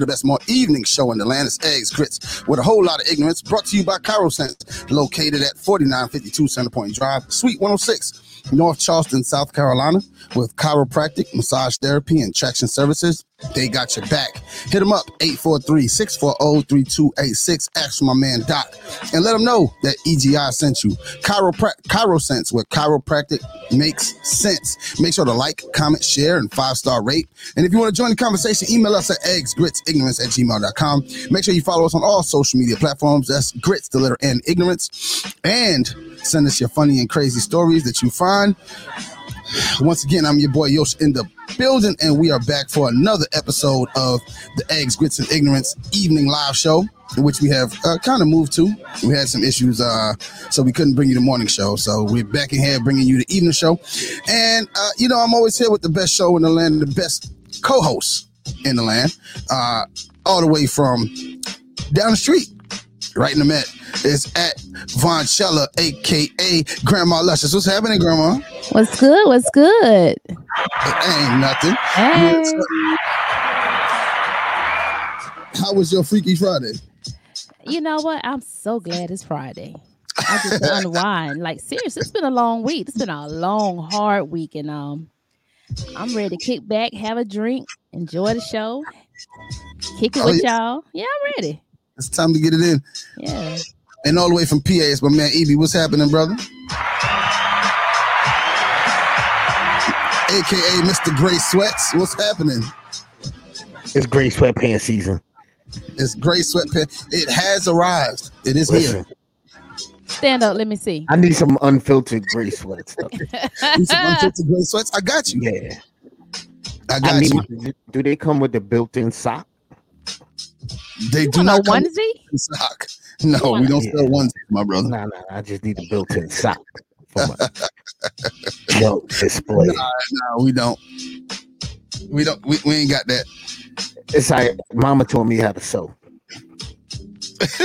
to the best more evening show in the land. It's Eggs Grits with a whole lot of ignorance. Brought to you by Chirosense, located at 4952 Center Pointe Drive, Suite 106, North Charleston, South Carolina, with chiropractic, massage therapy, and traction services. They got your back. Hit them up 843-640-3286. Ask my man Doc and let them know that EGI sent you. Chiropra- Chirosense with chiropractic makes sense. Make sure to like, comment, share, and five-star rate. And if you want to join the conversation, email us at eggsgritsignorance at gmail.com. Make sure you follow us on all social media platforms. That's grits, the letter N, ignorance. And send us your funny and crazy stories that you find. Once again, I'm your boy Yosh in the building, and we are back for another episode of the Eggs, Grits, and Ignorance evening live show, which we have uh, kind of moved to. We had some issues, uh, so we couldn't bring you the morning show. So we're back in here bringing you the evening show. And, uh, you know, I'm always here with the best show in the land, the best co hosts in the land, uh, all the way from down the street, right in the Met. It's at Von Chella, aka Grandma Luscious. What's happening, Grandma? What's good? What's good? Ain't nothing. Hey. How was your Freaky Friday? You know what? I'm so glad it's Friday. I just unwind. Like seriously, it's been a long week. It's been a long, hard week, and um, I'm ready to kick back, have a drink, enjoy the show, kick it Oh, with yeah. y'all. Yeah, I'm ready. It's time to get it in. Yeah. And all the way from PA is my man Ibby. What's happening, brother? AKA Mr. Gray Sweats. What's happening? It's gray sweatpants season. It's Gray Sweatpants. It has arrived. It is here. Stand up. Let me see. I need some unfiltered gray sweats. Though. You some unfiltered Gray Sweats? I got you. Yeah, I I got need. you. Do they come with the built-in sock? They You do want not a come onesie? in stock. No, we don't sell ones, my brother. Nah, nah. I just need a built-in sock for my belt display. No, we don't. We don't. We, we ain't got that. It's like Mama told me how to sew.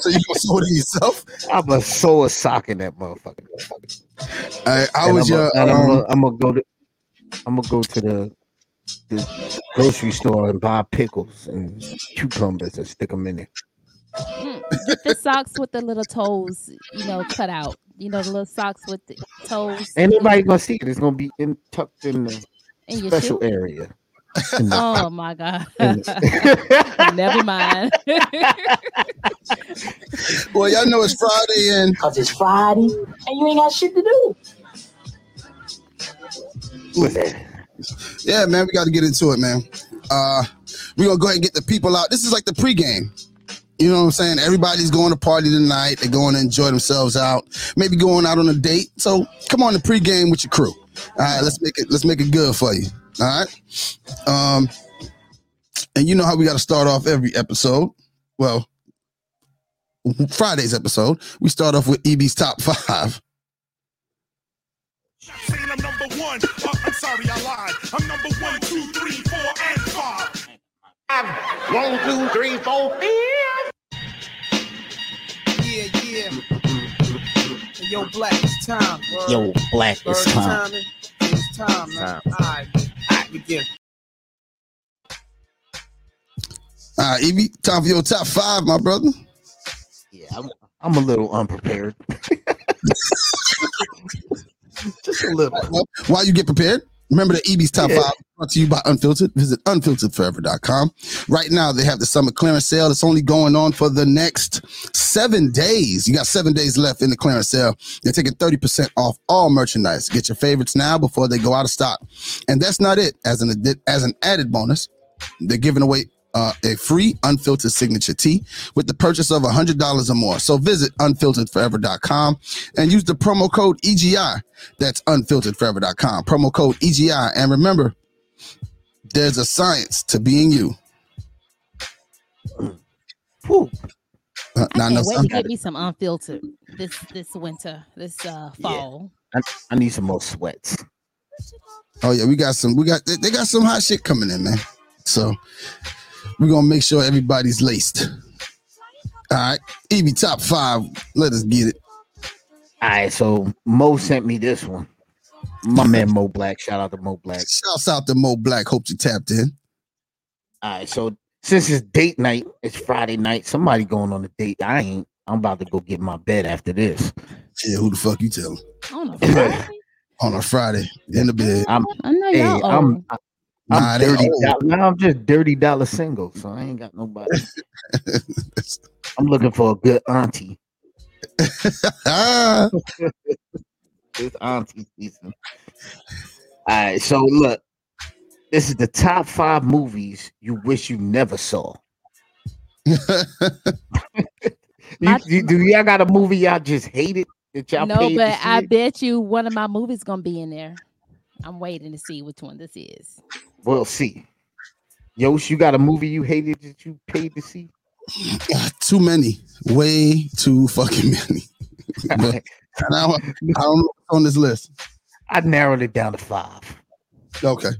So you gonna sew it yourself? I'm gonna sew a sock in that motherfucker. All right, how was I'm your? gonna- I'm Um, I'm gonna go to. I'm gonna go to the the grocery store and buy pickles and cucumbers and stick them in there. Mm, the socks with the little toes, you know, cut out. You know, the little socks with the toes. Ain't nobody gonna see it. It's gonna be in, tucked in the in your special shoe. area. In the- Oh my god. the- Never mind. well, y'all know it's Friday, and Cause it's Friday and you ain't got shit to do. Listen, yeah, man, we got to get into it, man. Uh, we gonna go ahead and get the people out. This is like the pregame. You know what I'm saying? Everybody's going to party tonight. They're going to enjoy themselves out. Maybe going out on a date. So come on the pregame with your crew. All right, let's make it. Let's make it good for you. All right. Um, and you know how we got to start off every episode. Well, Friday's episode, we start off with Ibby's top five. Sorry, I lied. I'm number one, two, three, four, and five. One, two, three, four, five. Yeah, yeah. Hey, Yo, Black, it's time. Word. yo, black Word is time. timing. It's time, man. Time. All right, all right, begin. All right, Ibby, time for your top five, my brother. Yeah, I'm, I'm a little unprepared. Just a little. While you get prepared, remember the Ibby's top Yeah. five brought to you by Unfiltered. Visit unfilteredforever.com. Right now, they have the summer clearance sale. It's only going on for the next seven days. You got seven days left in the clearance sale. They're taking 30% off all merchandise. Get your favorites now before they go out of stock. And that's not it. As an as an added bonus, they're giving away uh, a free unfiltered signature tee with the purchase of $100 or more. So visit unfilteredforever.com and use the promo code EGI. That's unfilteredforever.com. Promo code EGI. And remember, there's a science to being you. Whew. Uh, I now, I know can't wait to get me some unfiltered this this winter, this uh fall. I, I need some more sweats. oh yeah, we got some. We got they, they got some hot shit coming in, man. So we're gonna make sure everybody's laced. All right, Ibby, top five. Let us get it. All right, so Mo sent me this one. My man Mo Black. Shout out to Mo Black. Shouts out to Mo Black. Hope you tapped in. All right, so since it's date night, it's Friday night. Somebody going on a date. I ain't. I'm about to go get my bed after this. Yeah, who the fuck you telling? On a Friday? On a Friday in the bed. I'm I know y'all I'm old. I'm Nah, they dirty. dollar- Now I'm just dirty dollar single, so I ain't got nobody. I'm looking for a good auntie. It's auntie season. All right, so look, this is the top five movies you wish you never saw. You, you- do y'all got a movie y'all just hated that y'all No, but I bet you one of my movies gonna be in there. I'm waiting to see which one this is. We'll see. Yosh, you got a movie you hated that you paid to see? too many. Way too fucking many. But I, I don't know on this list. I narrowed it down to five. Okay.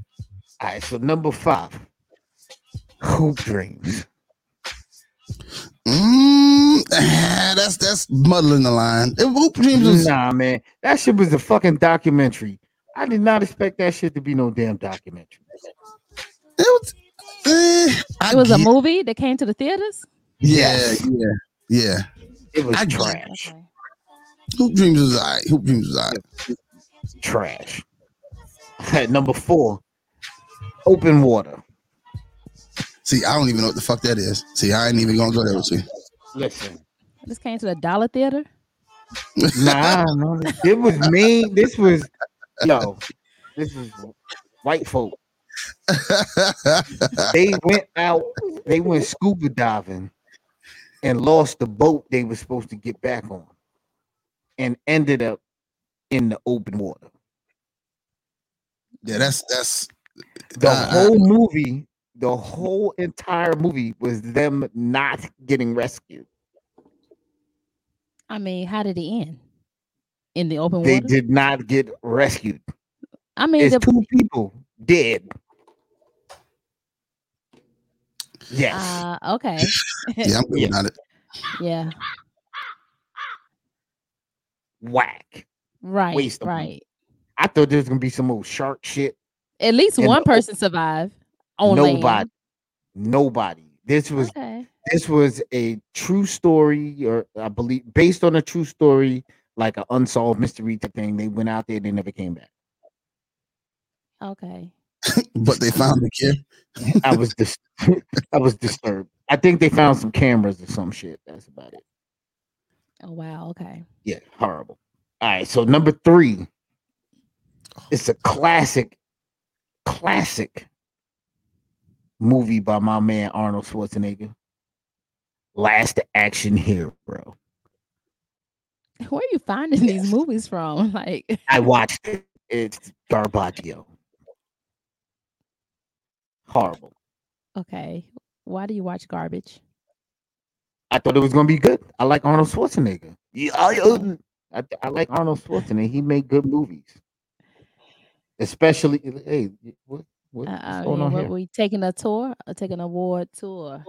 All right, so number five, Hoop Dreams. Mm, ah, that's that's muddling the line. Hoop Dreams was Nah, man, that shit was a fucking documentary. I did not expect that shit to be no damn documentary. it was, eh, I It was a movie that came to the theaters. Yeah, Yes. yeah, yeah. It was I trash, Okay. Hoop Dreams was alright. Hoop Dreams was alright. trash. At number four, Open Water. See, I don't even know what the fuck that is. See, I ain't even gonna go there with you. Listen, This came to the Dollar Theater. nah, no, it was me. This was yo, this is white folk. They went out, they went scuba diving and lost the boat they were supposed to get back on and ended up in the open water. yeah, that's that's The Uh, whole movie, the whole entire movie was them not getting rescued. I mean, how did it end? In the open They water. did not get rescued. I mean, It's the, two people dead. Yes. uh, okay. yeah, I'm good Yeah. on it. yeah. Whack. Right. Waste of money. right. I thought there was gonna be some old shark shit. At least one the o- person survived. On Nobody. land. Nobody. This was Okay. this was a true story, or I believe based on a true story, like an unsolved mystery type thing. They went out there, they never came back. Okay. But they found the kid. I was dis- I was disturbed. I think they found some cameras or some shit. That's about it. Oh wow. Okay. Yeah, horrible. All right, so number three, it's a classic, classic movie by my man Arnold Schwarzenegger. Last Action Hero. Where are you finding these movies from? Like, I watched it. It's Garbaggio. Horrible. okay. Why do you watch garbage? I thought it was gonna be good. I like Arnold Schwarzenegger. Yeah, I, uh, I, I like Arnold Schwarzenegger. He made good movies. Especially, hey, what, what, Uh, what's I going on what, here? we taking a tour? Or taking a award tour?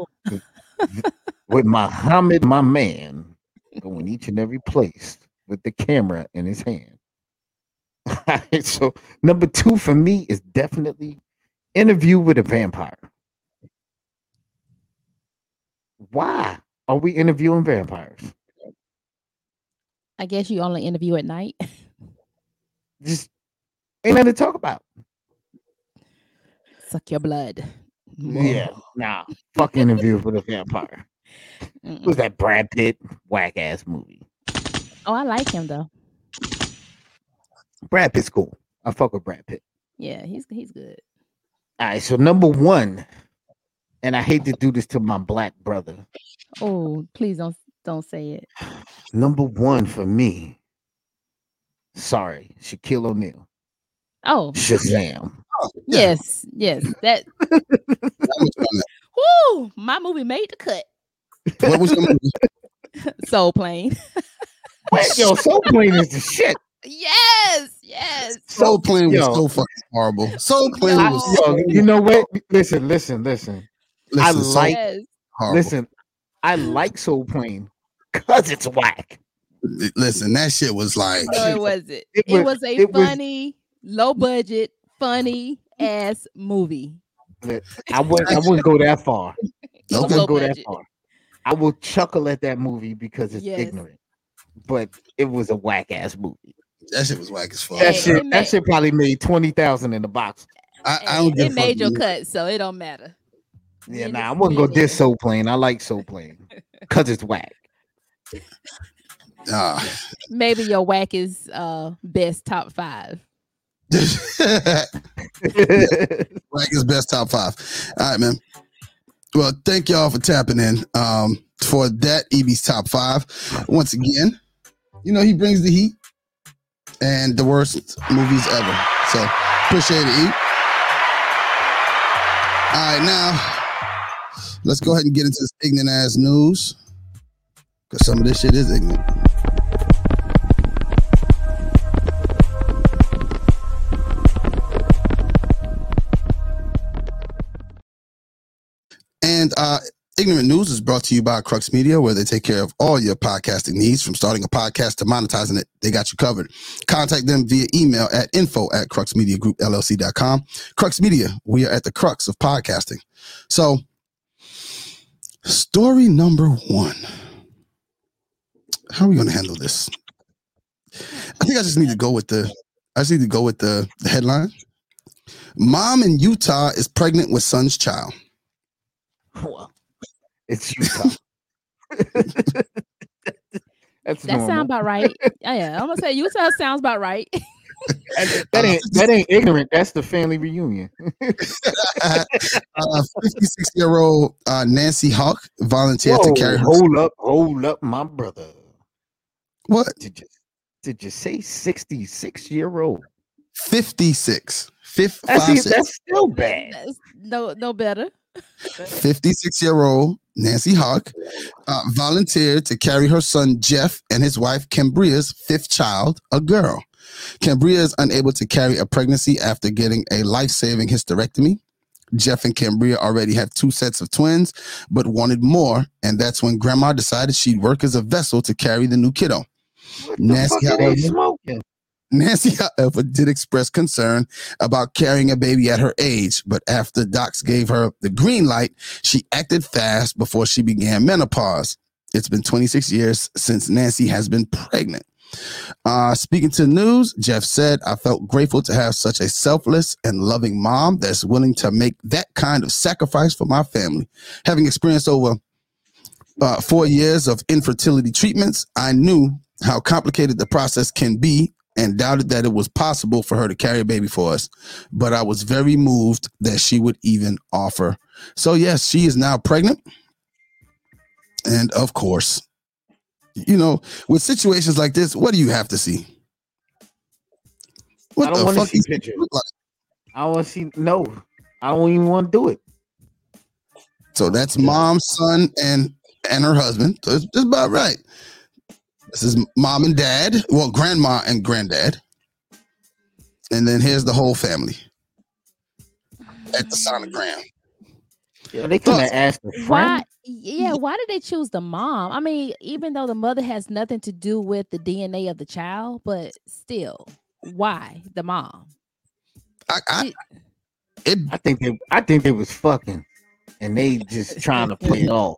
with Muhammad, my man, going each and every place with the camera in his hand. So number two for me is definitely interview with a vampire. Why are we interviewing vampires? I guess you only interview at night. Just ain't nothing to talk about. Suck your blood. Yeah, nah, fuck interview with a vampire. Was that Brad Pitt whack ass movie? Oh, I like him though. Brad Pitt's cool. I fuck with Brad Pitt. Yeah, he's he's good. All right, so number one, and I hate to do this to my black brother. Oh, please don't don't say it. Number one for me. Sorry, Shaquille O'Neal. Oh, Shazam. yes, yes. That That was on that. whoo, my movie made the cut. What was your movie? Soul Plane. Wait, yo, Soul Plane is the shit. yes, yes. Soul Plane was Yo. so fucking horrible. Soul Plane I- was so yo, you know what? Listen, listen, listen. I listen, so like- yes. Listen, I like Soul Plane because it's whack. Listen, that shit was like No, it wasn't. It It, was- was a it was- funny, low budget, funny ass movie. I wouldn't. I wouldn't go that far. I wouldn't low go that far. I will chuckle at that movie because it's Yes. ignorant, but it was a whack ass movie. that shit was whack as fuck. That Hey, shit. it that made- shit probably made twenty thousand in the box. I, I don't give it made your fuck. cut, so it don't matter. Yeah, Yeah, nah, I this wouldn't go man so is- Soul Plane. I like so Plane because it's whack. Ah. Maybe your whack is uh best top five. Like his best top five. All right, man. Well, thank y'all for tapping in um, for that Ibby's top five. Once again, you know he brings the heat and the worst movies ever. So appreciate it. All right, now let's go ahead and get into this ignorant ass news because some of this shit is ignorant. And uh, Ignorant News is brought to you by Crux Media, where they take care of all your podcasting needs from starting a podcast to monetizing it. They got you covered. Contact them via email at info at cruxmediagroupllc.com. Crux Media, we are at the crux of podcasting. So, story number one. How are we going to handle this? I think I just need to go with the. I just need to go with the, the headline. Mom in Utah is pregnant with son's child. Well, it's Utah. That's That normal. sounds about right. yeah, yeah, I'm gonna say Utah sounds about right. That, that ain't that ain't ignorant. That's the family reunion. uh, 56 year old uh, Nancy Hauck volunteered Whoa, to carry her. hold up, hold up, my brother. What? Did you did you say sixty six year old? 56. Fif- That's, five, that's still bad. That's no, no better. 56 year old Nancy Hauck uh, volunteered to carry her son Jeff and his wife Cambria's fifth child, a girl. Cambria is unable to carry a pregnancy after getting a life saving hysterectomy. Jeff and Cambria already have two sets of twins, but wanted more, and that's when grandma decided she'd work as a vessel to carry the new kiddo. What the Nasty fuck are they smoking? Nancy, however, did express concern about carrying a baby at her age, but after docs gave her the green light, she acted fast before she began menopause. It's been 26 years since Nancy has been pregnant. Uh, speaking to news, Jeff said, I felt grateful to have such a selfless and loving mom that's willing to make that kind of sacrifice for my family. Having experienced over uh, four years of infertility treatments, I knew how complicated the process can be and doubted that it was possible for her to carry a baby for us. But I was very moved that she would even offer. So, yes, she is now pregnant. And of course, you know, with situations like this, what do you have to see? What I don't the wanna fuck see pictures. like? I want to see. No, I don't even want to do it. So that's mom, son, and and her husband. So it's just about right. This is mom and dad. Well, grandma and granddad. And then here's the whole family at the sonogram. Yeah, they couldn't have asked Why? Yeah, why did they choose the mom? I mean, even though the mother has nothing to do with the DNA of the child, but still, why the mom? I, I, It- it, I think they. I think they was fucking, and they just trying to play it off.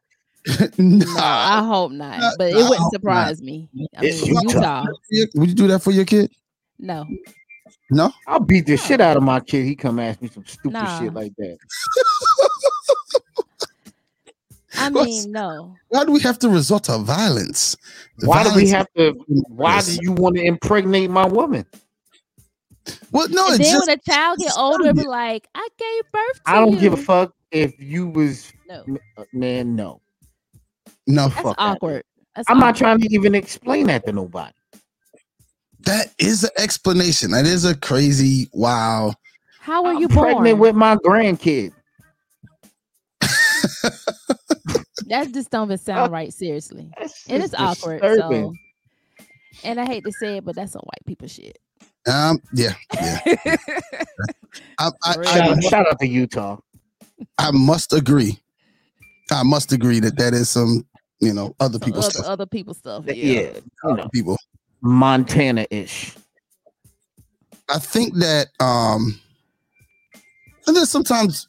No. I hope not. But it I wouldn't hope surprise me. I mean, Utah. Utah. Would you do that for your kid? No, No. I'll beat the shit out of my kid. He come ask me some stupid Nah. shit like that. I What's- mean, no. Why do we have to resort to violence? Why do we have to? Why do you want to impregnate my woman? Well, no, and it's then just when a child get older, be like, I gave birth to I don't you. give a fuck if you was No, uh, man. No, no. that's fuck that. awkward. That's I'm not trying to even explain that to nobody. That is an explanation. That is a crazy wow. How were I'm you born? pregnant with my grandkid. that just don't even sound right. Seriously, That's it is just awkward. So, and I hate to say it, but that's some white people shit. Um, yeah, yeah. I, I, For I, Shout, shout out to Utah. I must agree. I must agree that that is some you know, other Some people's other, stuff. other people's stuff. Yeah, Yeah. you know, People. Montana ish. I think that um and then sometimes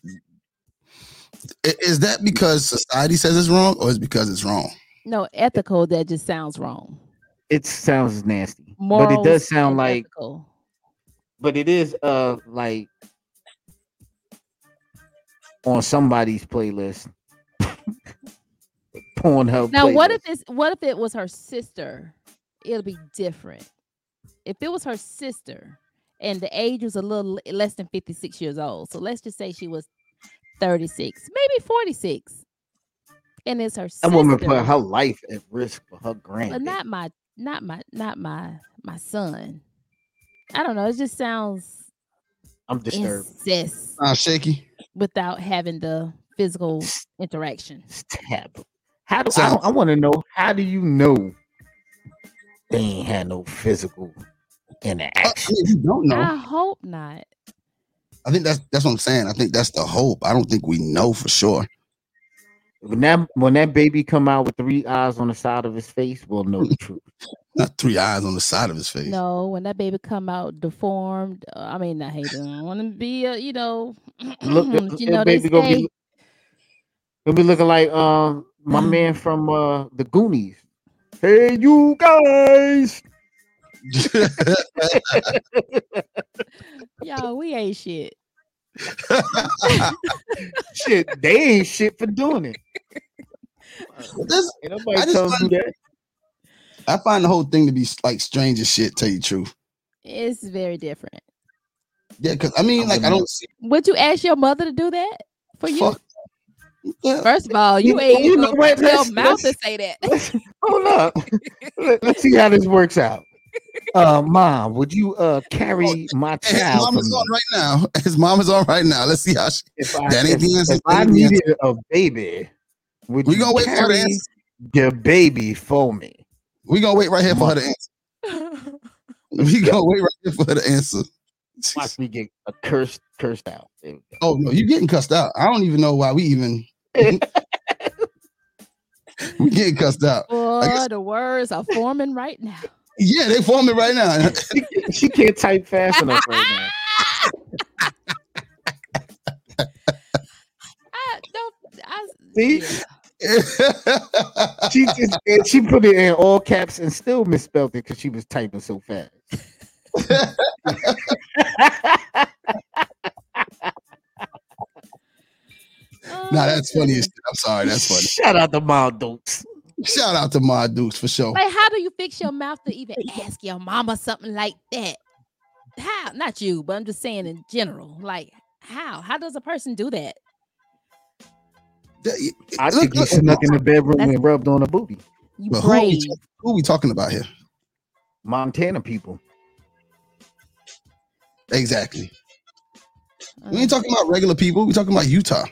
is that because society says it's wrong or is it because it's wrong? No, ethical. That just sounds wrong. It sounds nasty, Morals but it does sound like. ethical. But it is uh like on somebody's playlist. Pornhub. Now, what if playlist. this? What if it was her sister? It'll be different. If it was her sister, and the age was a little less than fifty six years old, so let's just say she was thirty six, maybe forty six, and it's her sister. woman put her life at risk for her grand. but grand? not my, not my, not my, my son. I don't know. It just sounds I'm disturbed. incest Uh, shaky. without having the physical interaction. It's taboo. How do I, I want to know? How do you know they ain't had no physical Uh, interaction? I mean, you don't know. I hope not. I think that's that's what I'm saying. I think that's the hope. I don't think we know for sure. When that when that baby come out with three eyes on the side of his face, we'll know the truth. Not three eyes on the side of his face. No, when that baby come out deformed, uh, I mean, I hate it. I want to be, uh, you know, Look, you that know, they baby gonna say, be gonna be looking like uh, my Mm. man from uh, the Goonies. Hey, you guys! y'all, we ain't shit. shit, they ain't shit for doing it. This- Ain't I nobody just tells find- that. I find the whole thing to be like strange as shit. Tell you the truth. It's very different. Yeah, because I mean, like I don't see. Would you ask your mother to do that for you? Fuck. Yeah, First of all, you You- ain't you know what? put your Let's- mouth to say that. Let's, hold up. Let, us see how this works out. Uh, mom, would you uh carry my And his child mom is on right now. His mom is on right now. Let's see how she. If I, That ain't if, the if I ain't the needed a baby, would We you gonna wait for the answer. your baby for me? We gonna wait right here for her to answer. We gonna wait right here for her to answer. Watch me get a cursed cursed out. There we go. Oh no, you getting cussed out. I don't even know why we even we getting cussed out. Boy, guess- the words are forming right now. Yeah, they forming right now. She, can't- type fast enough right now. I don't. I, See? She just and she put it in all caps and still misspelled it because she was typing so fast. nah, that's funny as goodness. shit. I'm sorry, that's funny. Shout out to my adults. Shout out to my Dukes for sure. Like, how do you fix your mouth to even ask your mama something like that? How? Not you, but I'm just saying in general. Like, how? How does a person do that? Yeah, I look- think he look- snuck in the bedroom That's- and rubbed on a booty. You But who are, we who are we talking about here? Montana people. Exactly. We Uh, ain't talking about regular people. We talking about Utah.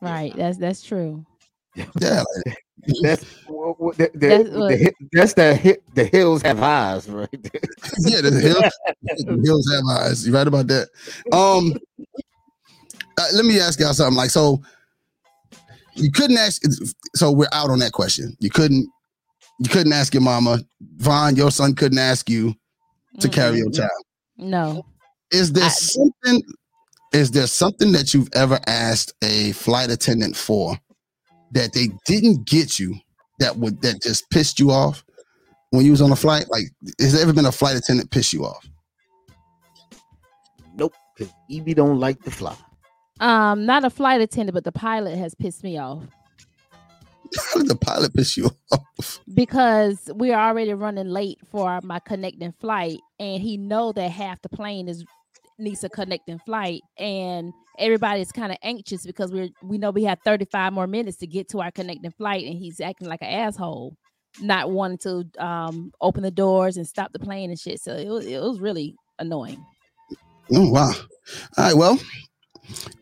right. That's that's true. Yeah, That's wha- wha- the, the, That's the what- hi- that's the hi- the hills have eyes, right? there. yeah. The hills, the hills have eyes. You right about that. Um, uh, let me ask y'all something. Like, so you couldn't ask. So we're out on that question. You couldn't. You couldn't ask your mama. Von, your son couldn't ask you to carry your child. No. Is there I- something? Is there something that you've ever asked a flight attendant for that they didn't get you that would that just pissed you off when you was on a flight? Like, has there ever been a flight attendant piss you off? Nope, because Ibby don't like to fly. Um, not a flight attendant, but the pilot has pissed me off How did the pilot piss you off? because we're already running late for my connecting flight, and he know that half the plane is needs a connecting flight, and everybody's kind of anxious because we're we know we have 35 more minutes to get to our connecting flight, and he's acting like an asshole, not wanting to um open the doors and stop the plane and shit. So it was it was really annoying. Oh wow! All right, well,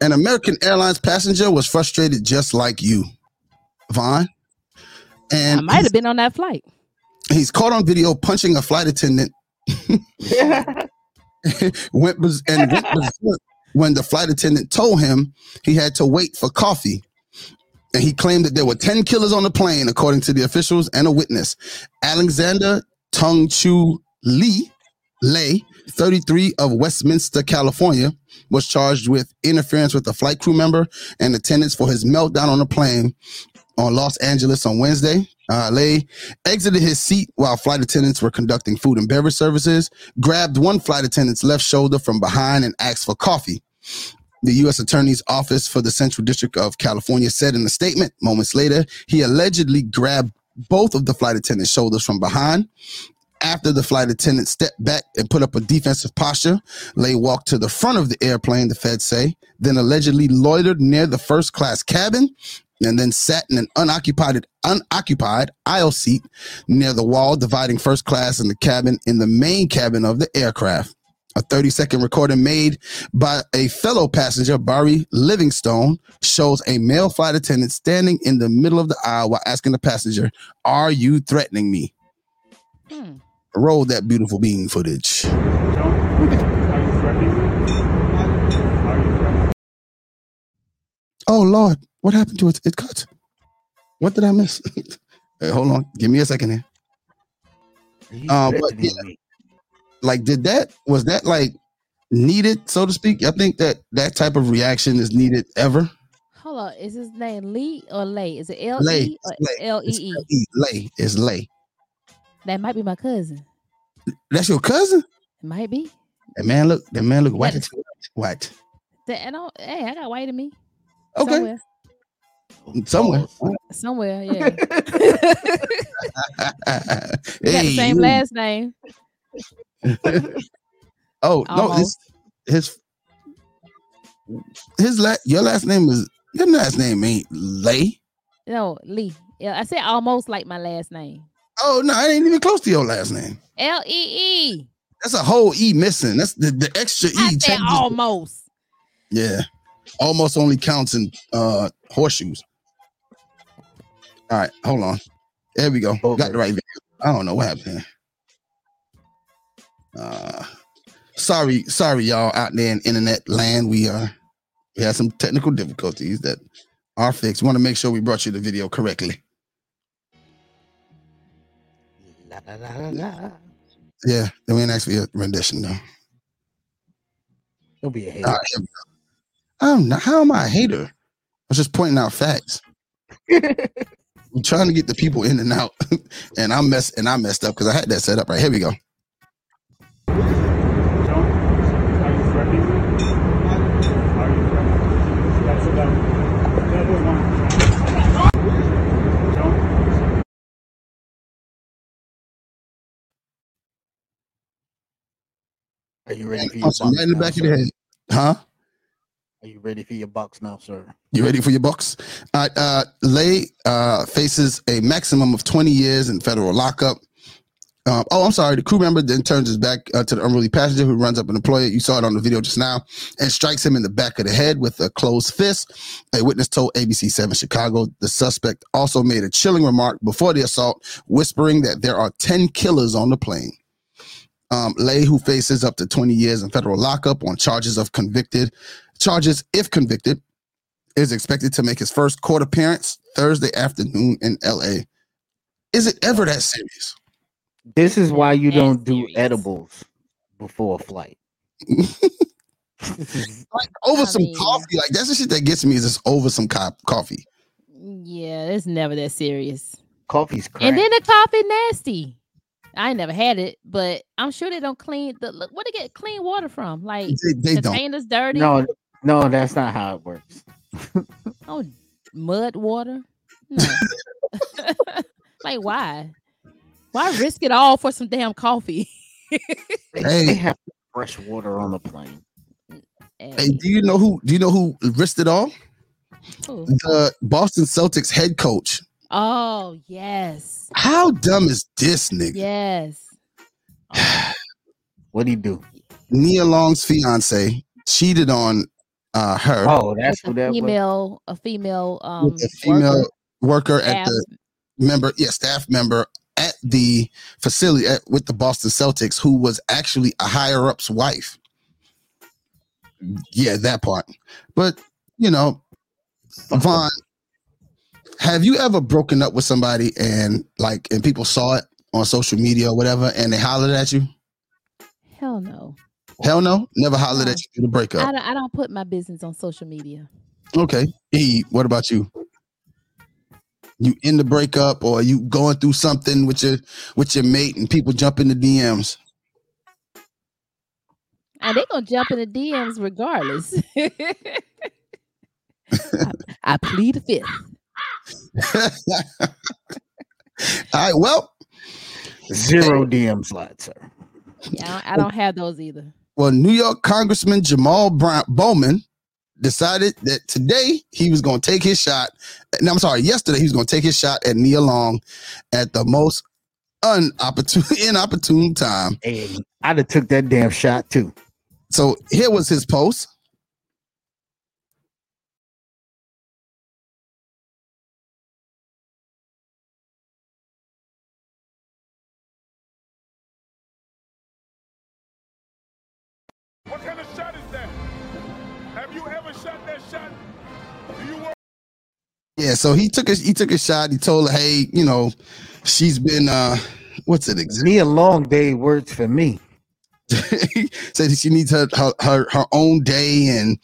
an American Airlines passenger was frustrated just like you, Von, and I might have been on that flight. he's caught on video punching a flight attendant went baz- and went berserk when the flight attendant told him he had to wait for coffee. and he claimed that there were 10 killers on the plane, according to the officials and a witness. Alexander Tung Chu Lee, Lay, 33 of Westminster, California, was charged with interference with a flight crew member and attendance for his meltdown on the plane on Los Angeles on Wednesday. Uh, Lay exited his seat while flight attendants were conducting food and beverage services, grabbed one flight attendant's left shoulder from behind, and asked for coffee. The U.S. Attorney's Office for the Central District of California said in a statement moments later he allegedly grabbed both of the flight attendant's shoulders from behind. After the flight attendant stepped back and put up a defensive posture, Lay walked to the front of the airplane, the feds say, then allegedly loitered near the first class cabin and then sat in an unoccupied unoccupied aisle seat near the wall dividing first class and the cabin in the main cabin of the aircraft. A 30 second recording made by a fellow passenger, Barry Livingstone, shows a male flight attendant standing in the middle of the aisle while asking the passenger, Are you threatening me? Hmm. Roll that beautiful bean footage. Oh Lord, what happened to it? It cut. What did I miss? Hey, hold on, give me a second here. Uh, but yeah. Like, did that was that like needed, so to speak? I think that that type of reaction is needed ever. Hold on. Is his name Lee or Lay? Is it L Lay, E or it's Lay. L E It's E? Lay. Lay lay. That might be my cousin. That's your cousin. It might be. That man look. That man look white. Yeah. as White. That I don't. Hey, I got white in me. Okay, Somewhere. somewhere. Somewhere. Yeah. we got hey, the same you- last name. Oh no, this his his la- your last name is your last name ain't Lay. No, Lee. Yeah, I said almost like my last name. Oh no, I ain't even close to your last name. L E E. That's a whole E missing. That's the, the extra I E. said almost. Yeah. Almost only counts in uh horseshoes. All right, hold on. There we go. Got the right video. I don't know what happened. Uh sorry, sorry, y'all out there in internet land. We uh we had some technical difficulties that are fixed. Want to make sure we brought you the video correctly. La, la, la, la. Yeah, then we ain't asked for your rendition though. Don't be a hater. Right, here we go. I'm not, how am I a hater? I was just pointing out facts. I'm trying to get the people in and out, and I mess and I messed up because I had that set up right. Here we go. Are you ready for your right in the back of the head. Huh? Are you ready for your box now, sir? You ready for your box? Right, uh, Lay uh, faces a maximum of 20 years in federal lockup. Um, oh, I'm sorry. The crew member then turns his back uh, to the unruly passenger who runs up an employee. You saw it on the video just now and strikes him in the back of the head with a closed fist. A witness told ABC 7 Chicago the suspect also made a chilling remark before the assault, whispering that there are 10 killers on the plane. Um, Lay, who faces up to 20 years in federal lockup on charges of convicted charges, if convicted, is expected to make his first court appearance Thursday afternoon in LA. Is it ever that serious? This is why you don't do edibles before a flight. Like over I some mean- coffee, like that's the shit that gets me is just over some co- coffee. Yeah, it's never that serious. Coffee's crack. And then the coffee nasty. I ain't never had it, but I'm sure they don't clean the look. Where do they get clean water from? Like They, they don't. containers dirty. no, no, that's not how it works. Oh, mud water. No. like why? Why risk it all for some damn coffee? They, have fresh water on the plane. Hey, do you know who? Do you know who risked it all? Who? The Boston Celtics head coach. Oh yes, How dumb is this nigga? yes. What'd he do? Nia Long's fiance cheated on uh, her Oh, that's With what a that was. female, a female, um, a female worker, worker, at the member, yeah, staff member at the facility at, with the Boston Celtics, who was actually a higher up's wife. Yeah, that part. But you know, Fuck Von, Have you ever broken up with somebody and like and people saw it on social media or whatever and they hollered at you? Hell no. Hell no, never hollered at you to break I up. don't, I don't put my business on social media. Okay, E, what about you? You in the breakup or you going through something with your with your mate and people jump in the DMs? Are ah, they gonna jump in the DMs regardless. I, I plead the fifth. All right, well, Zero DM slot, sir. Yeah, I don't, I don't have those either. Well, New York Congressman Jamal Brown, Bowman decided that today he was going to take his shot. No, I'm sorry, yesterday he was going to take his shot at Nia Long at the most unopportune, inopportune time. Hey, I'd have took that damn shot too. So here was his post. Yeah, so he took a he took a shot. He told her, "Hey, you know, she's been uh, what's it exactly?" Me a long day works for me. he said she needs her, her her her own day and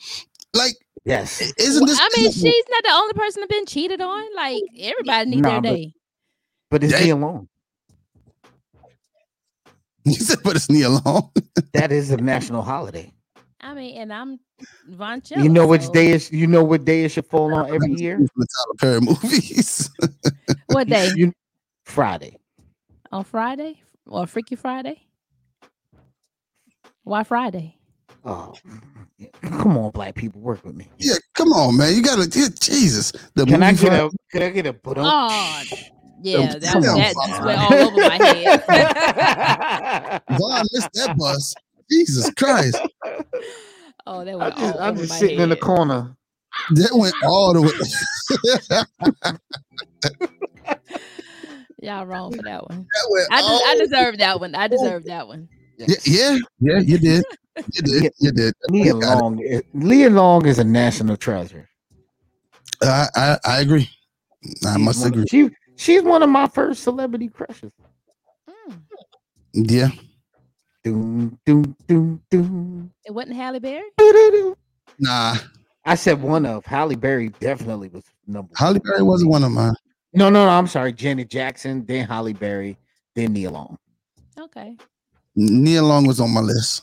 like, Yes. isn't this? I mean, she's not the only person that's been cheated on. Like everybody needs Nah, their but- day. But it's Damn. me alone. You said, "But it's Nia alone. That is a national holiday. I mean, and I'm Von You know which so- day is you know what day it should fall on every year? From the Tyler Perry movies. What day? You, Friday. On Friday or Freaky Friday? Why Friday? Oh, come on, black people, work with me. yeah, come on, man. You gotta yeah, Jesus. The Can I get Friday- a can I get a but Oh, yeah, that, come that just went all over my head. Von missed that bus. Jesus Christ. Oh, that I'm went just, all I'm just my sitting in the corner. That went all the way. Y'all wrong for that one. That went I, des- I deserve that one. I deserve that one. yeah, yeah, yeah, you did. You did. You did. Nia You it. Long, is, Nia Long is a national treasure. I, I I agree. I She's must one of- agree. She she's one of my first celebrity crushes. Mm. Yeah. Doom doom doom doom. It wasn't Halle Berry. Nah. I said one of Halle Berry definitely was number. one. Halle Berry wasn't one of mine. No, no, no. I'm sorry. Janet Jackson, then Halle Berry, then Nia Long. Okay. Nia Long was on my list.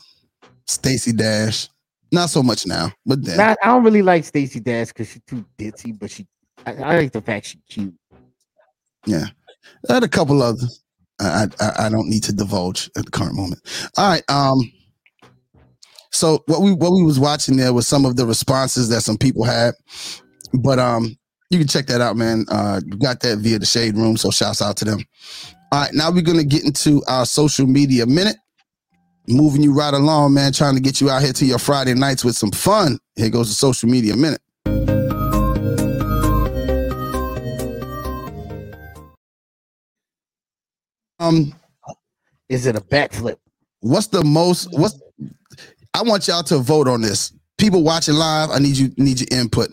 Stacey Dash. Not so much now, but then Not, I don't really like Stacey Dash because she's too ditzy, but she. I, I like the fact she's cute. Yeah, I had a couple others. I, I I don't need to divulge at the current moment. All right. Um. So what we what we was watching there was some of the responses that some people had, but um, you can check that out, man. Uh, got that via the Shade Room, so shouts out to them. All right, now we're gonna get into our social media minute. Moving you right along, man. Trying to get you out here to your Friday nights with some fun. Here goes the social media minute. Um, Is it a backflip? what's the most what's I want y'all to vote on this. People watching live, I need you need your input.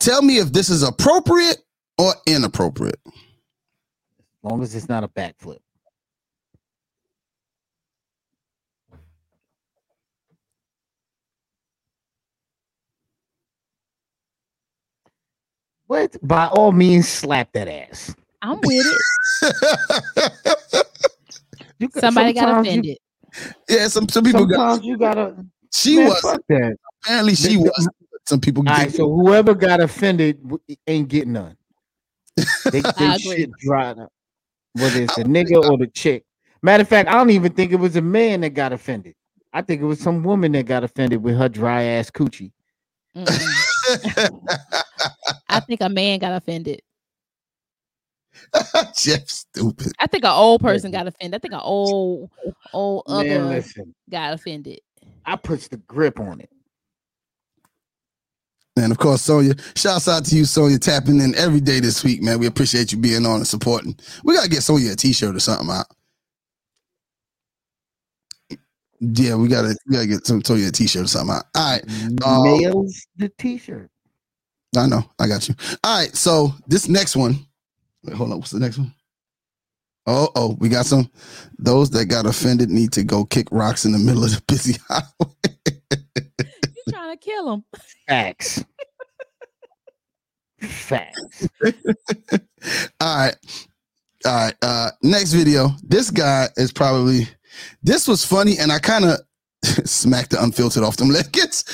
Tell me if this is appropriate or inappropriate. As long as it's not a backflip. What? By all means, slap that ass. I'm with it. You got- Somebody got sometimes you- offended. yeah, some some people got Sometimes you gotta. she man, was that. apparently she They- was. Some people All right, get so whoever got offended ain't getting none. They, they I agree. shit dried up. Whether it's a nigga or the chick. Matter of fact, I don't even think it was a man that got offended. I think it was some woman that got offended with her dry ass coochie. Mm-hmm. I think a man got offended. Jeff stupid. I think an old person got offended. I think an old, old Man, other listen, got offended. I puts the grip on it. And of course, Sonya, shouts out to you, Sonya, tapping in every day this week, man. We appreciate you being on and supporting. We gotta get Sonya a t-shirt or something out. Yeah, we gotta we gotta get some Sonya a t-shirt or something out. All right. Um, Nails the t-shirt. I know. I got you. All right. So this next one. Wait, hold on. What's the next one? Oh, oh, we got some. Those that got offended need to go kick rocks in the middle of the busy highway. You trying to kill them. Facts. Facts. All right. All right. Uh next video. This guy is probably this was funny, and I kind of smacked the unfiltered off them leggings.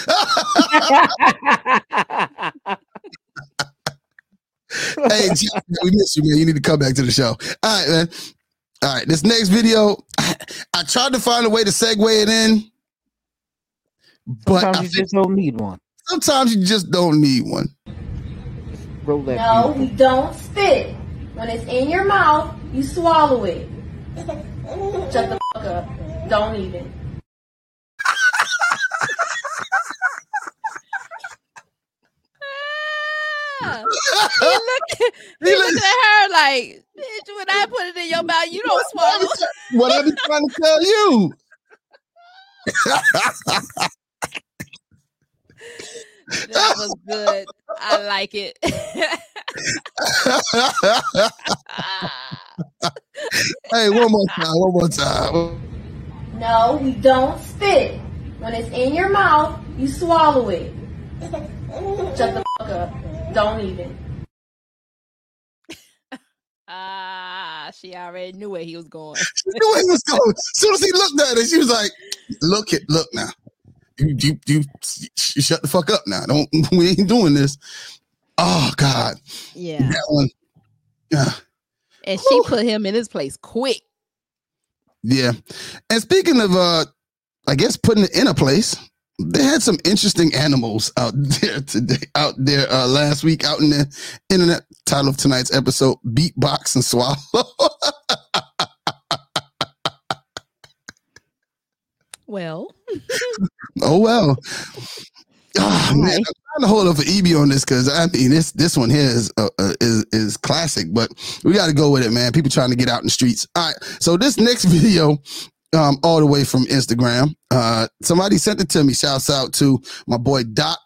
Hey, Jack, we miss you, man. You need to come back to the show. All right, man. All right, this next video, I tried to find a way to segue it in, but Sometimes I you just don't need one. sometimes you just don't need one. Roll that. No, we don't spit. When it's in your mouth, you swallow it. Shut the fuck up. Don't even. He look, he looking at her like, bitch, when I put it in your mouth, you don't swallow. What I be trying to tell you? that was good. I like it. hey, one more time, one more time. No, we don't spit. When it's in your mouth, you swallow it. Shut the fuck up. Don't even. Ah, she already knew where he was going. She knew where he was going. As soon as he looked at her, she was like, "Look it, look now. You, you, you, you shut the fuck up now. Don't we ain't doing this." Oh God, Yeah. that one. Yeah, And she put him in his place quick. yeah. And speaking of, uh, I guess putting it in a place, they had some interesting animals out there today, out there uh, last week, out in the internet. Title of tonight's episode: Beatbox and Swallow. Well, Oh well. Oh, man, I'm trying to hold up for Ibby on this because I mean this this one here is uh, uh, is is classic, but we got to go with it, man. People trying to get out in the streets. All right, so this next video, um, all the way from Instagram, uh, somebody sent it to me. Shouts out to my boy Doc.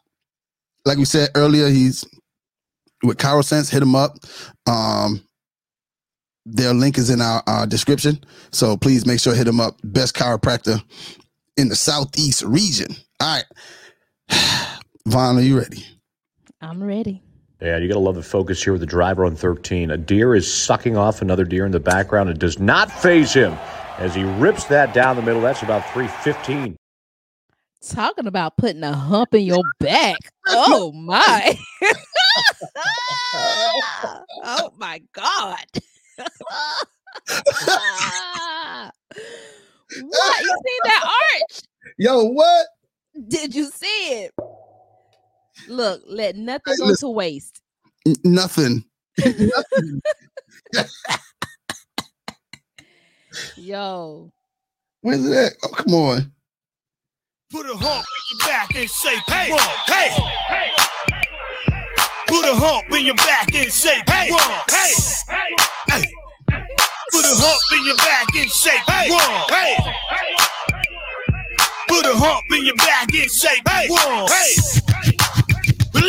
Like we said earlier, he's with Chirosense. Hit him up. Um, their link is in our, our description, so please make sure to hit him up. Best chiropractor in the southeast region. All right. Von, are you ready? I'm ready. Yeah, you got to love the focus here with the driver on 13. A deer is sucking off another deer in the background. It does not phase him as he rips that down the middle. That's about 315. Talking about putting a hump in your back. Oh my. oh my God. what? You see that arch? Yo, what? Did you see it? Look, let nothing Hey, go listen. to waste. N- nothing. Nothing. Yo. Where's it at? Oh, come on. Put a hump in your back and say, hey, one, hey, hey. Put a hump in your back and say, hey, one, hey, hey. Put a hump in your back and say, hey, one, hey. Put a hump in your back and say, hey, one, hey.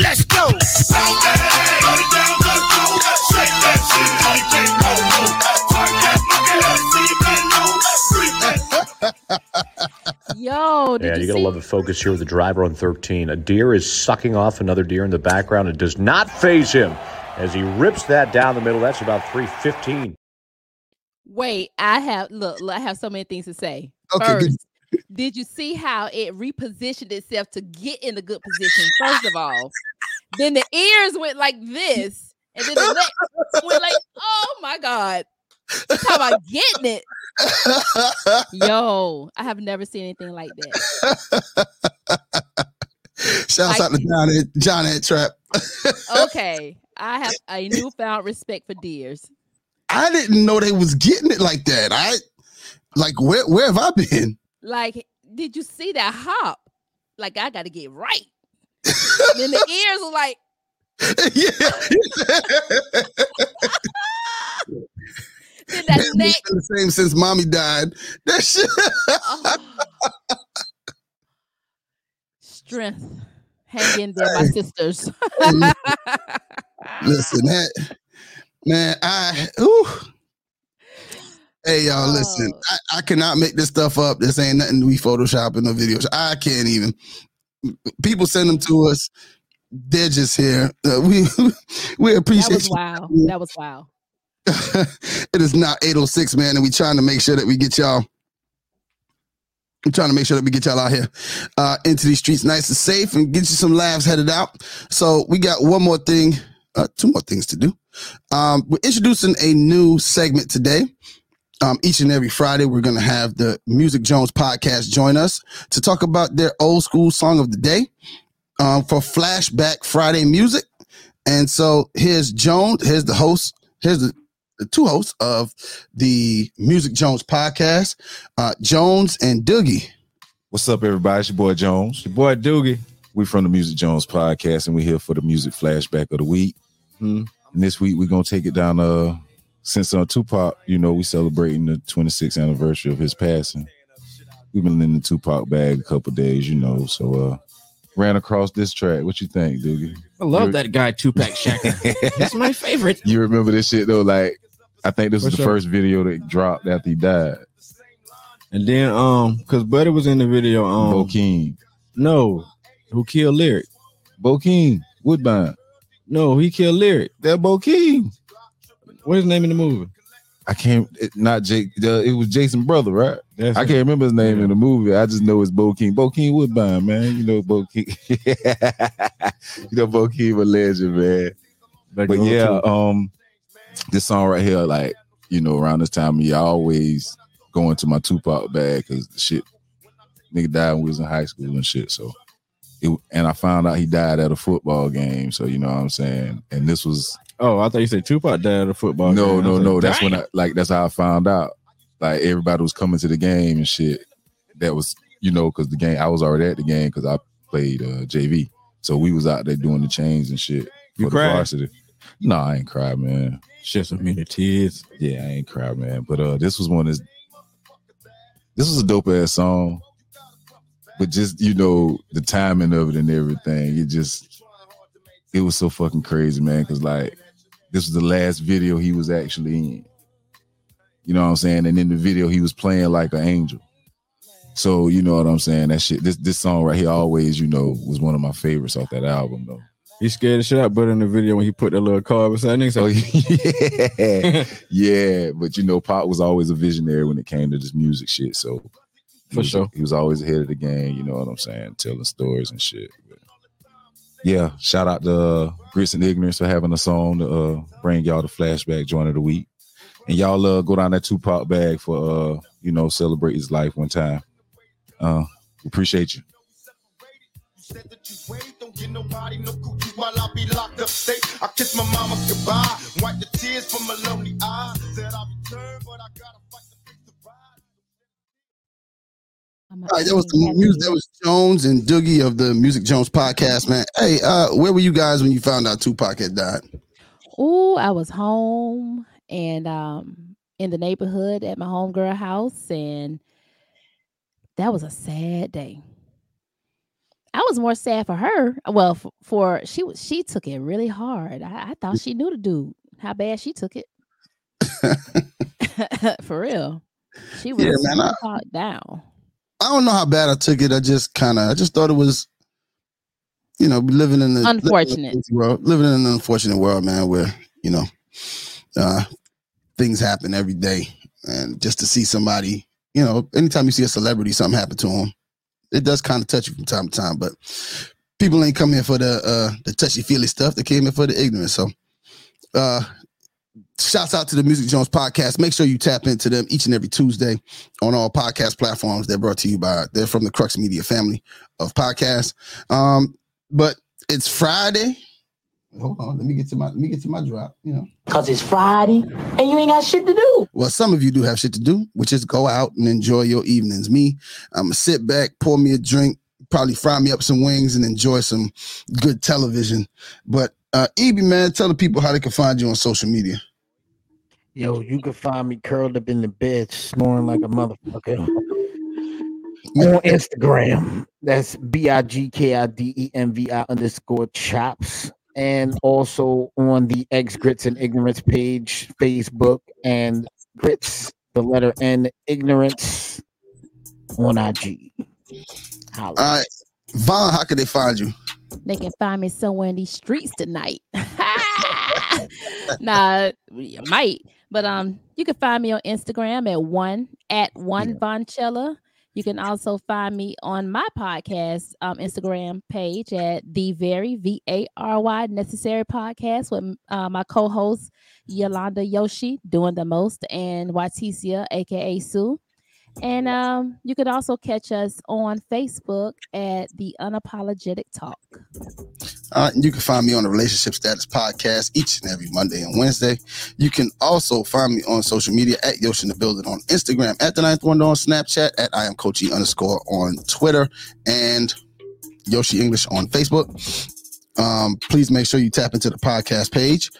Let's go. Yo, did Yeah, you, you got to see? love the focus here with the driver on 13. A deer is sucking off another deer in the background. It does not phase him as he rips that down the middle. That's about 315. Wait, I have look, look, I have so many things to say. Okay, good. First, did you see how it repositioned itself to get in a good position? First of all, then the ears went like this, and then the neck went like, oh my god! You talking about getting it? Yo, I have never seen anything like that. Shouts I- out to John Ed, John Ed Trap. Okay, I have a newfound respect for deers. I didn't know they was getting it like that. I like where where have I been? Like, did you see that hop? Like, I got to get right. then the ears were like, yeah. Then that. Been the same since mommy died. That shit. Oh. Strength Hang in there, my sisters. Listen, that man, I ooh. Hey y'all, listen. Oh. I, I cannot make this stuff up. This ain't nothing we photoshopping or videos. I can't even. People send them to us. They're just here. Uh, we we That appreciate was wow. That was wow. it is not 806, man, and we trying to make sure that we get y'all. I'm trying to make sure that we get y'all out here uh, into these streets nice and safe and get you some laughs headed out. So we got one more thing, uh, two more things to do. Um, we're introducing a new segment today. Um, each and every Friday, we're going to have the Music Jones podcast join us to talk about their old school song of the day um, for Flashback Friday music. And so here's Jones, here's the host, here's the, the two hosts of the Music Jones podcast, uh, Jones and Doogie. What's up, everybody? It's your boy Jones. Your boy Doogie. We're from the Music Jones podcast, and we're here for the music flashback of the week. Hmm. And this week we're gonna take it down. Uh, since uh, Tupac, you know, we celebrating the 26th anniversary of his passing. We've been in the Tupac bag a couple days, you know. So uh, ran across this track. What you think, Doogie? I love You- that guy, Tupac Shakur. That's my favorite. You remember this shit though? Like, I think this was For the sure. first video that dropped after he died. And then um, cause Buddy was in the video. Um, Bokeem. No, who killed Lyric? Bokeem, Woodbine. No, he killed Lyric. That Bokeem. What's his name in the movie? I can't. It, not Jake. Uh, it was Jason brother, right? That's I it. can't remember his name in the movie. I just know it's Bokeem. Bo King Woodbine, man. You know Bokeem. you know Bokeem, a legend, man. Back But yeah, 02. um, this song right here, like you know, around this time, yeah, I always go into my Tupac bag because the shit nigga died when we was in high school and shit. So, it, and I found out he died at a football game. So you know what I'm saying. And this was Oh, I thought you said Tupac died at a football. no, game. No, no. like, That's when I like that's how I found out. Like everybody was coming to the game and shit. That was you know because the game I was already at the game because I played uh, JV. So we was out there doing the chains and shit. You for the varsity. No, I ain't cried, man. Shit, some many tears. Yeah, I ain't cried, man. But uh, this was one of this was a dope ass song. But just you know the timing of it and everything, it just it was so fucking crazy, man. Because like this was the last video he was actually in. You know what I'm saying? And in the video, he was playing like an angel. So you know what I'm saying? That shit. This this song right here always, you know, was one of my favorites off that album, though. He scared the shit out, but in the video when he put that little car beside him, Oh so yeah, yeah. But you know, Pop was always a visionary when it came to this music shit. So For was- sure. he was always ahead of the game. You know what I'm saying? Telling stories and shit. But yeah, shout out to uh, Grits and Ignorance for having a song to uh, bring y'all the flashback joint of the week. And y'all uh, go down that Tupac bag for uh, you know celebrate his life one time. Uh, appreciate you. While I be locked up state, I kiss my mama goodbye. Wipe the tears from my lonely eyes. Said I'll return, but I gotta fight the fix the ride. All right, that was the music. That was Jones and Doogie of the Music Jones podcast, man. Hey, uh, where were you guys when you found out Tupac had died? Oh, I was home and um in the neighborhood at my homegirl house, and that was a sad day. I was more sad for her. Well, for, for she was she took it really hard. I, I thought she knew the dude. How bad she took it. for real. She was Yeah, man, I- down. I don't know how bad I took it. I just kind of, I just thought it was, you know, living in the living in Unfortunate. world, living in an unfortunate world, man, where you know, uh, things happen every day, and just to see somebody, you know, anytime you see a celebrity, something happen to them, it does kind of touch you from time to time. But people ain't come here for the uh, the touchy feely stuff; they came here for the ignorance. So, uh, shouts out to the Music Jones podcast. Make sure you tap into them each and every Tuesday on all podcast platforms. They're brought to you by they're from the Crux Media family of podcasts. Um, but it's Friday. Hold on, let me get to my let me get to my drop. You know, Cause it's Friday and you ain't got shit to do. well, some of you do have shit to do, which is go out and enjoy your evenings. Me, I'm gonna sit back, pour me a drink, probably fry me up some wings, and enjoy some good television. But uh, Ibby, man, tell the people how they can find you on social media. Yo, you can find me curled up in the bed, snoring like a motherfucker. on Instagram. That's B I G K I D E M V I underscore chops. And also on the Eggs Grits and Ignorance page, Facebook, and Grits, the letter N, Ignorance on IG. All right. Von, how can they find you? They can find me somewhere in these streets tonight. nah, you might. But um, you can find me on Instagram at one at one Vonchella. You can also find me on my podcast um, Instagram page at the very V A R Y necessary podcast with uh, my co-host Yolanda Yoshi doing the most and Waticia aka Sue. And um, you could also catch us on Facebook at the Unapologetic Talk. Uh, you can find me on the Relationship Status Podcast each and every Monday and Wednesday. You can also find me on social media at Yoshi in the Building on Instagram, at the Ninth Wonder on Snapchat, at I am Coachy underscore on Twitter, and Yoshi English on Facebook. Um, please make sure you tap into the podcast page.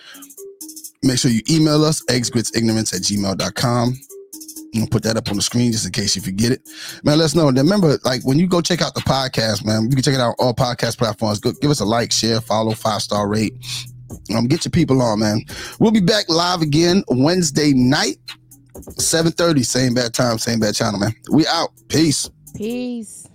Make sure you email us, eggsgritsignorance at gmail.com. I'm gonna put that up on the screen just in case you forget it. Man, let us know. And remember, like when you go check out the podcast, man, you can check it out on all podcast platforms. Go give us a like, share, follow, five star rate. Um, get your people on, man. We'll be back live again Wednesday night, 7:30, same bad time, same bad channel, man. We out. Peace. Peace.